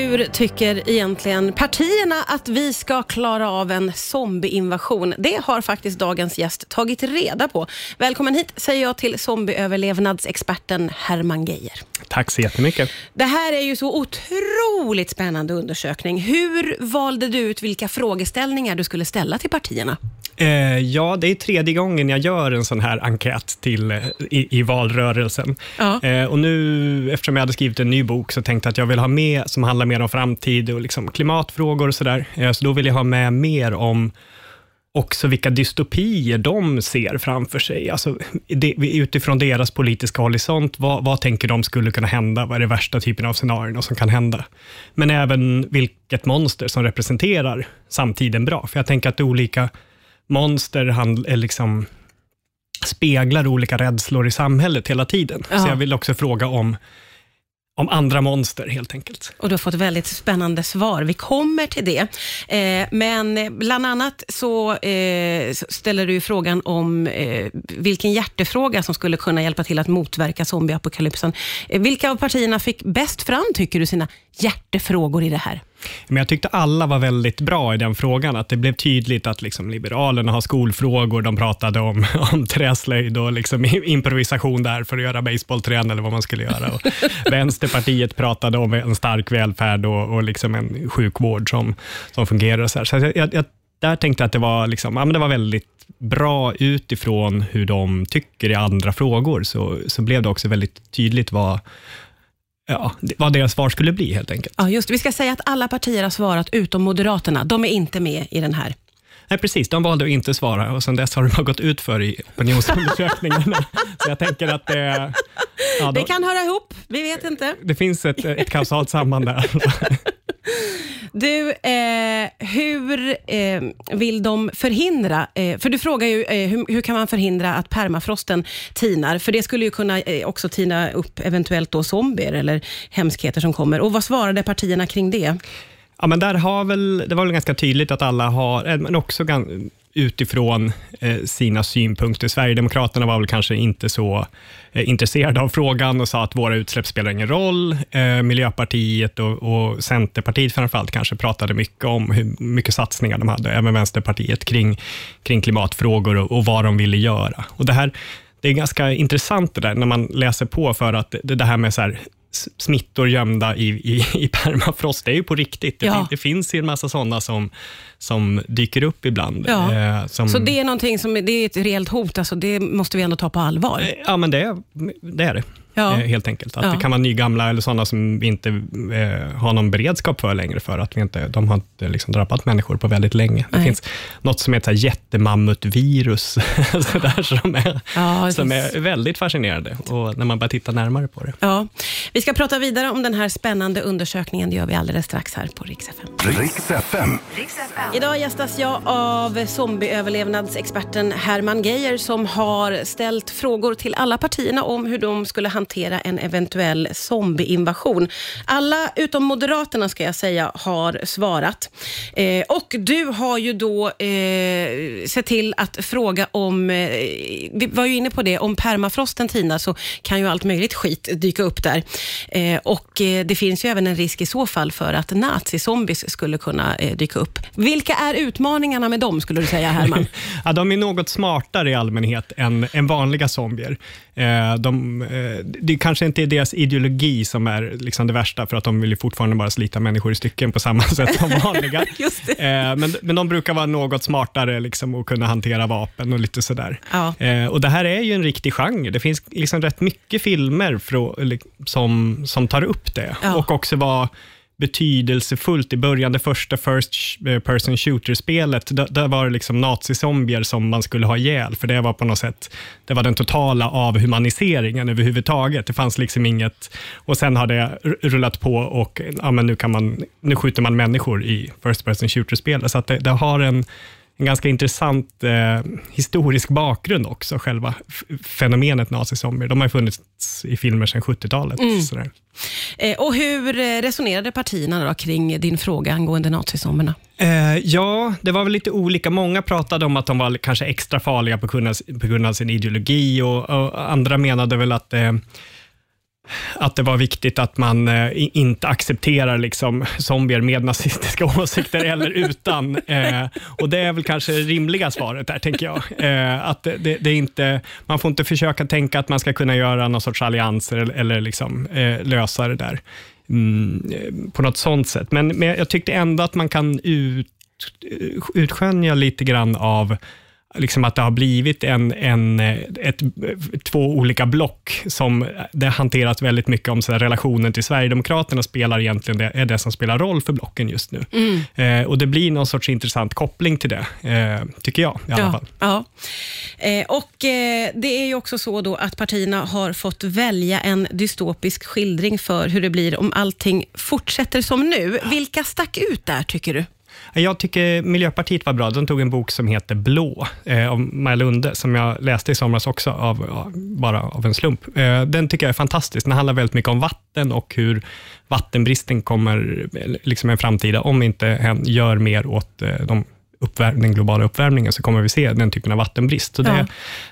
Hur tycker egentligen partierna att vi ska klara av en zombieinvasion? Det har faktiskt dagens gäst tagit reda på. Välkommen hit säger jag till zombieöverlevnadsexperten Herman Geijer. Tack så jättemycket. Det här är ju så otroligt spännande undersökning. Hur valde du ut vilka frågeställningar du skulle ställa till partierna? Eh, ja, det är tredje gången jag gör en sån här enkät till, eh, i, i valrörelsen. Ja. Eh, och nu, eftersom jag hade skrivit en ny bok, så tänkte jag att jag vill ha med, som handlar mer om framtid och liksom klimatfrågor och sådär. Så då vill jag ha med mer om också vilka dystopier de ser framför sig. Alltså, det, utifrån deras politiska horisont, vad, vad tänker de skulle kunna hända? Vad är det värsta typen av scenarion som kan hända? Men även vilket monster som representerar samtiden bra. För jag tänker att olika monster hand, liksom, speglar olika rädslor i samhället hela tiden. Ja. Så jag vill också fråga om, om andra monster helt enkelt. Och du har fått väldigt spännande svar. Vi kommer till det. Eh, men bland annat så eh, ställer du frågan om eh, vilken hjärtefråga som skulle kunna hjälpa till att motverka zombieapokalypsen. Eh, vilka av partierna fick bäst fram, tycker du, sina hjärtefrågor i det här? Men jag tyckte alla var väldigt bra i den frågan. Att det blev tydligt att liksom Liberalerna har skolfrågor. De pratade om, om träslöjd och liksom improvisation där för att göra basebollträn eller vad man skulle göra. Och Vänsterpartiet pratade om en stark välfärd och, och liksom en sjukvård som, som fungerar. Så så jag, jag, jag där tänkte jag att det var, liksom, ja, men det var väldigt bra utifrån hur de tycker i andra frågor, så, så blev det också väldigt tydligt vad, ja, vad deras svar skulle bli helt enkelt. Ja, just det. Vi ska säga att alla partier har svarat utom Moderaterna. De är inte med i den här. Nej, precis. De valde att inte svara och sen dess har de gått ut för i opinionsundersökningarna. Så jag tänker att det... Ja, Det då, kan höra ihop, vi vet inte. det finns ett, ett kausalt samband där. Du, eh, hur eh, vill de förhindra, eh, för du frågar ju eh, hur, hur kan man förhindra att permafrosten tinar? För det skulle ju kunna eh, också tina upp eventuellt då zombier eller hemskheter som kommer. Och vad svarade partierna kring det? Ja, men där har väl, det var väl ganska tydligt att alla har, eh, men också gan- utifrån eh, sina synpunkter. Sverigedemokraterna var väl kanske inte så eh, intresserade av frågan och sa att våra utsläpp spelar ingen roll. Eh, Miljöpartiet och, och Centerpartiet framförallt kanske pratade mycket om hur mycket satsningar de hade, även Vänsterpartiet, kring, kring klimatfrågor och, och vad de ville göra. Och det här det är ganska intressant det där när man läser på för att det, här med så här, smittor gömda i, i, i permafrost, det är ju på riktigt. Det, Ja. fin- det finns ju en massa sådana som, som dyker upp ibland. Ja. Eh, som, Så det är någonting som det är ett reellt hot, alltså det måste vi ändå ta på allvar. Ja, men det, det är det. Ja. Eh, Helt enkelt. Att Ja. Det kan vara nygamla eller sådana som vi inte eh, har någon beredskap för längre, för att vi inte, de har inte liksom drabbat människor på väldigt länge. Det Nej. finns något som heter jättemammutvirus, så där, som, är, Ja, det som finns- är väldigt fascinerande, och när man börjar titta närmare på det. Ja. Vi ska prata vidare om den här spännande undersökningen. Det gör vi alldeles strax här på Rix FM. Idag gästas jag av zombieöverlevnadsexperten Herman Geijer som har ställt frågor till alla partierna om hur de skulle hantera hantera en eventuell zombieinvasion. Alla utom Moderaterna ska jag säga har svarat. Eh, och du har ju då eh, sett till att fråga om, eh, vi var ju inne på det, om permafrosten tinar så kan ju allt möjligt skit dyka upp där. Eh, och eh, det finns ju även en risk i så fall för att nazizombies skulle kunna eh, dyka upp. Vilka är utmaningarna med dem skulle du säga Herman? Ja, de är något smartare i allmänhet än, än vanliga zombier. Eh, de, eh, det kanske inte är deras ideologi som är liksom det värsta, för att de vill ju fortfarande bara slita människor i stycken på samma sätt som vanliga. Eh, men, men de brukar vara något smartare liksom, och kunna hantera vapen och lite sådär. Ja. Eh, och Det här är ju en riktig genre. Det finns liksom rätt mycket filmer frå, eller, som, som tar upp det Ja. och också var betydelsefullt i början. Det första First-person eh, shooter-spelet, där, där var det liksom nazizombier som man skulle ha ihjäl, för det var på något sätt, det var den totala avhumaniseringen överhuvudtaget. Det fanns liksom inget, och sen har det rullat på och ja, men nu, kan man, nu skjuter man människor i first person shooter-spelet, så att det, det har en en ganska intressant eh, historisk bakgrund också, själva fenomenet nazizombier. De har funnits i filmer sedan 70-talet. Sådär. Eh, och hur eh, resonerade partierna då kring din fråga angående nazizombierna? Eh, ja, det var väl lite olika. Många pratade om att de var kanske extra farliga på grund av, på grund av sin ideologi och, och andra menade väl att eh, att det var viktigt att man eh, inte accepterar liksom, zombier med nazistiska åsikter eller utan. Eh, och Det är väl kanske det rimliga svaret där, tänker jag. Eh, att det, det, är inte, man får inte försöka tänka att man ska kunna göra någon sorts allianser eller, eller liksom, eh, lösa det där mm, eh, på något sånt sätt. Men, men jag tyckte ändå att man kan ut, eh, utskönja lite grann av liksom att det har blivit en, en, ett, två olika block som det hanteras väldigt mycket om så relationen till Sverigedemokraterna spelar egentligen det, är det som spelar roll för blocken just nu. Mm. Eh, och Det blir någon sorts intressant koppling till det, eh, tycker jag i alla ja, fall. Ja. Eh, och eh, Det är ju också så då att partierna har fått välja en dystopisk skildring för hur det blir om allting fortsätter som nu. Vilka stack ut där, tycker du? Jag tycker Miljöpartiet var bra. De tog en bok som heter Blå, eh, av Maja Lunde, som jag läste i somras också, av, bara av en slump. Eh, den tycker jag är fantastisk. Den handlar väldigt mycket om vatten och hur vattenbristen kommer eh, liksom en framtida, om vi inte gör mer åt eh, de den globala uppvärmningen, så kommer vi se den typen av vattenbrist. Så det, ja.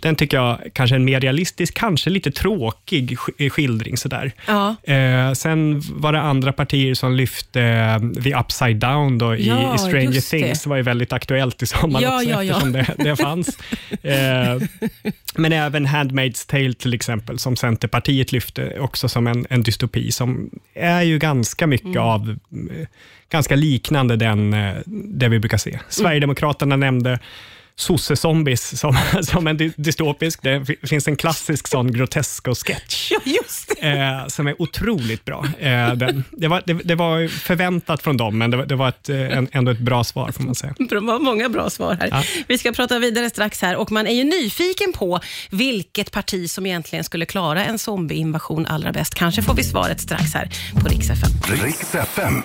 Den tycker jag kanske är en mer realistisk, kanske lite tråkig skildring. Sådär. Ja. Eh, sen var det andra partier som lyfte uh, The Upside Down då, i, ja, i Stranger Things. Det var ju väldigt aktuellt i sommar ja, också, ja, eftersom det, det fanns. eh, men även Handmaid's Tale till exempel, som Centerpartiet lyfte också som en, en dystopi, som är ju ganska mycket mm. av eh, ganska liknande den, eh, det vi brukar se. Mm. Sverigedemokraterna nämnde sosse-zombies som, som en dystopisk. Det finns en klassisk sån Grotesco-sketch ja, just eh, som är otroligt bra. Eh, den, det, var, det, det, var förväntat från dem, men det, det var ett, eh, en, ändå ett bra svar får man säga. Det var många bra svar här. Ja. Vi ska prata vidare strax här och man är ju nyfiken på vilket parti som egentligen skulle klara en zombieinvasion allra bäst. Kanske får vi svaret strax här på Rix FM. Rix FM.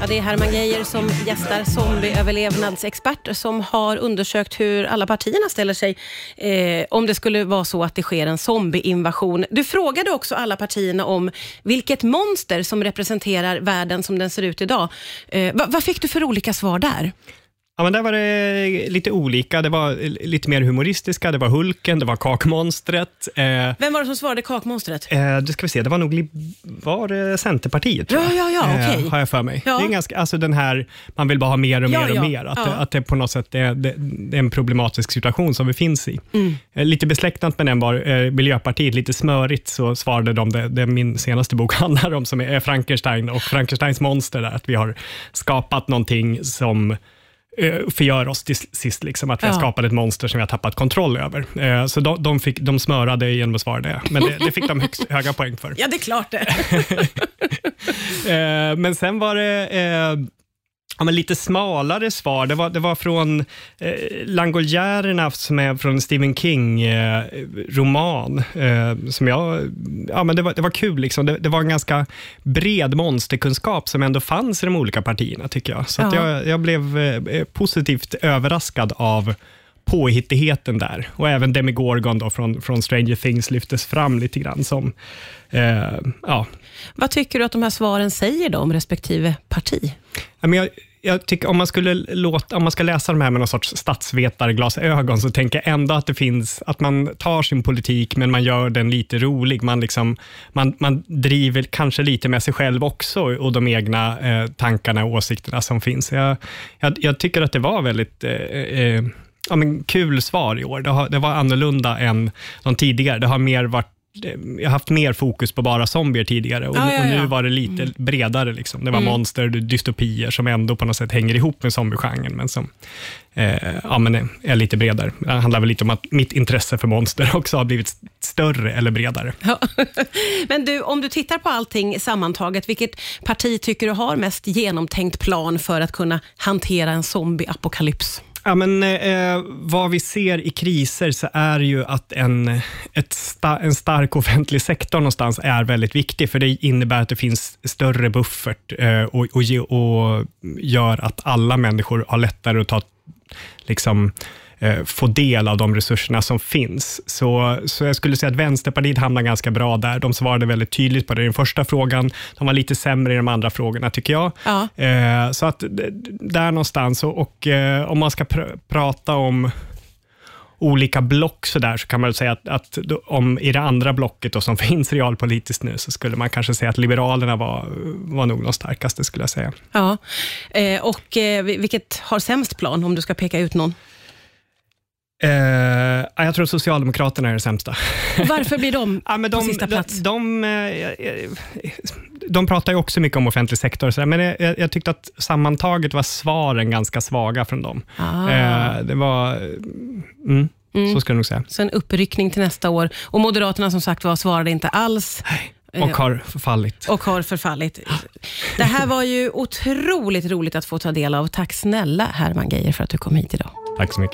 Ja, det är Herman Geijer som gästar zombieöverlevnadsexpert som har under undersökt hur alla partierna ställer sig eh, om det skulle vara så att det sker en zombieinvasion. Du frågade också alla partierna om vilket monster som representerar världen som den ser ut idag. Eh, vad, vad fick du för olika svar där? Ja, men där var det lite olika. Det var lite mer humoristiska. Det var Hulken, det var Kakmonstret. Eh, Vem var det som svarade Kakmonstret? Eh, det ska vi se, det var nog var det Centerpartiet, tror jag. Ja, ja, ja, okay. eh, har jag för mig. Ja. Det är ganska, alltså den här, man vill bara ha mer och mer ja, och mer. Att, det, att det på något sätt är, det, det är en problematisk situation som vi finns i. Mm. Eh, lite besläktat med den var eh, Miljöpartiet, lite smörigt så svarade de, det, det min senaste bok handlar om, som är Frankenstein och Frankensteins monster, där, att vi har skapat någonting som förgör oss till sist, liksom, att vi ja. har skapat ett monster som vi har tappat kontroll över. Eh, så de, de, fick, de smörade genom att svara det, men det, det fick de högst, höga poäng för. Ja, det är klart det. Eh, men sen var det Ja, men lite smalare svar. Det var, det var från eh, Langoliärerna, som är från Stephen King-roman. Eh, eh, som jag, ja, men det, var, det var kul. Liksom. Det, det, var en ganska bred monsterkunskap som ändå fanns i de olika partierna, tycker jag. Så ja. jag, jag blev eh, positivt överraskad av påhittigheten där. Och även Demigorgon då från, från Stranger Things lyftes fram lite grann som... Eh, ja. Vad tycker du att de här svaren säger då om respektive parti? jag, jag tycker om man, skulle låta, om man ska läsa de här med någon sorts statsvetarglasögon, så tänker jag ändå att det finns, att man tar sin politik, men man gör den lite rolig. Man, liksom, man, man driver kanske lite med sig själv också och de egna eh, tankarna och åsikterna som finns. Jag, jag, jag, tycker att det var väldigt eh, eh, ja, men kul svar i år. Det, har, det var annorlunda än de tidigare. Det har mer varit jag har haft mer fokus på bara zombier tidigare och, ja, ja, ja. och nu var det lite mm. bredare. Liksom. Det var mm. monster, dystopier som ändå på något sätt hänger ihop med zombiegenren, men som eh, ja, men är, lite bredare. Det handlar väl lite om att mitt intresse för monster också har blivit större eller bredare. men du, om du tittar på allting sammantaget, vilket parti tycker du har mest genomtänkt plan för att kunna hantera en zombieapokalyps? Ja, men, eh, eh, vad vi ser i kriser så är ju att en, ett sta, en stark offentlig sektor någonstans är väldigt viktig, för det innebär att det finns större buffert eh, och, och, och gör att alla människor har lättare att ta liksom, eh, få del av de resurserna som finns. Så, så jag skulle säga att Vänsterpartiet hamnar ganska bra där. De svarade väldigt tydligt på det i den första frågan. De var lite sämre i de andra frågorna, tycker jag. Ja. Eh, så att där någonstans, och, och eh, om man ska pr prata om olika block så där, så kan man väl säga att, att om i det andra blocket då, som finns realpolitiskt nu, så skulle man kanske säga att Liberalerna var, var nog de starkaste, skulle jag säga. Ja, eh, och eh, vilket har sämst plan, om du ska peka ut någon? Uh, jag tror Socialdemokraterna är det sämsta. Varför blir de ja, de, på sista plats? De, de, eh, de, pratar ju också mycket om offentlig sektor, så men jag, jag, tyckte att sammantaget var svaren ganska svaga från dem. Ah. Uh, det var... Mm, mm. Så skulle jag nog säga. Så en uppryckning till nästa år. Och Moderaterna som sagt var svarade inte alls. Och har förfallit. Och har förfallit. Det här var ju otroligt roligt att få ta del av. Tack snälla Herman Geijer för att du kom hit idag. Tack så mycket.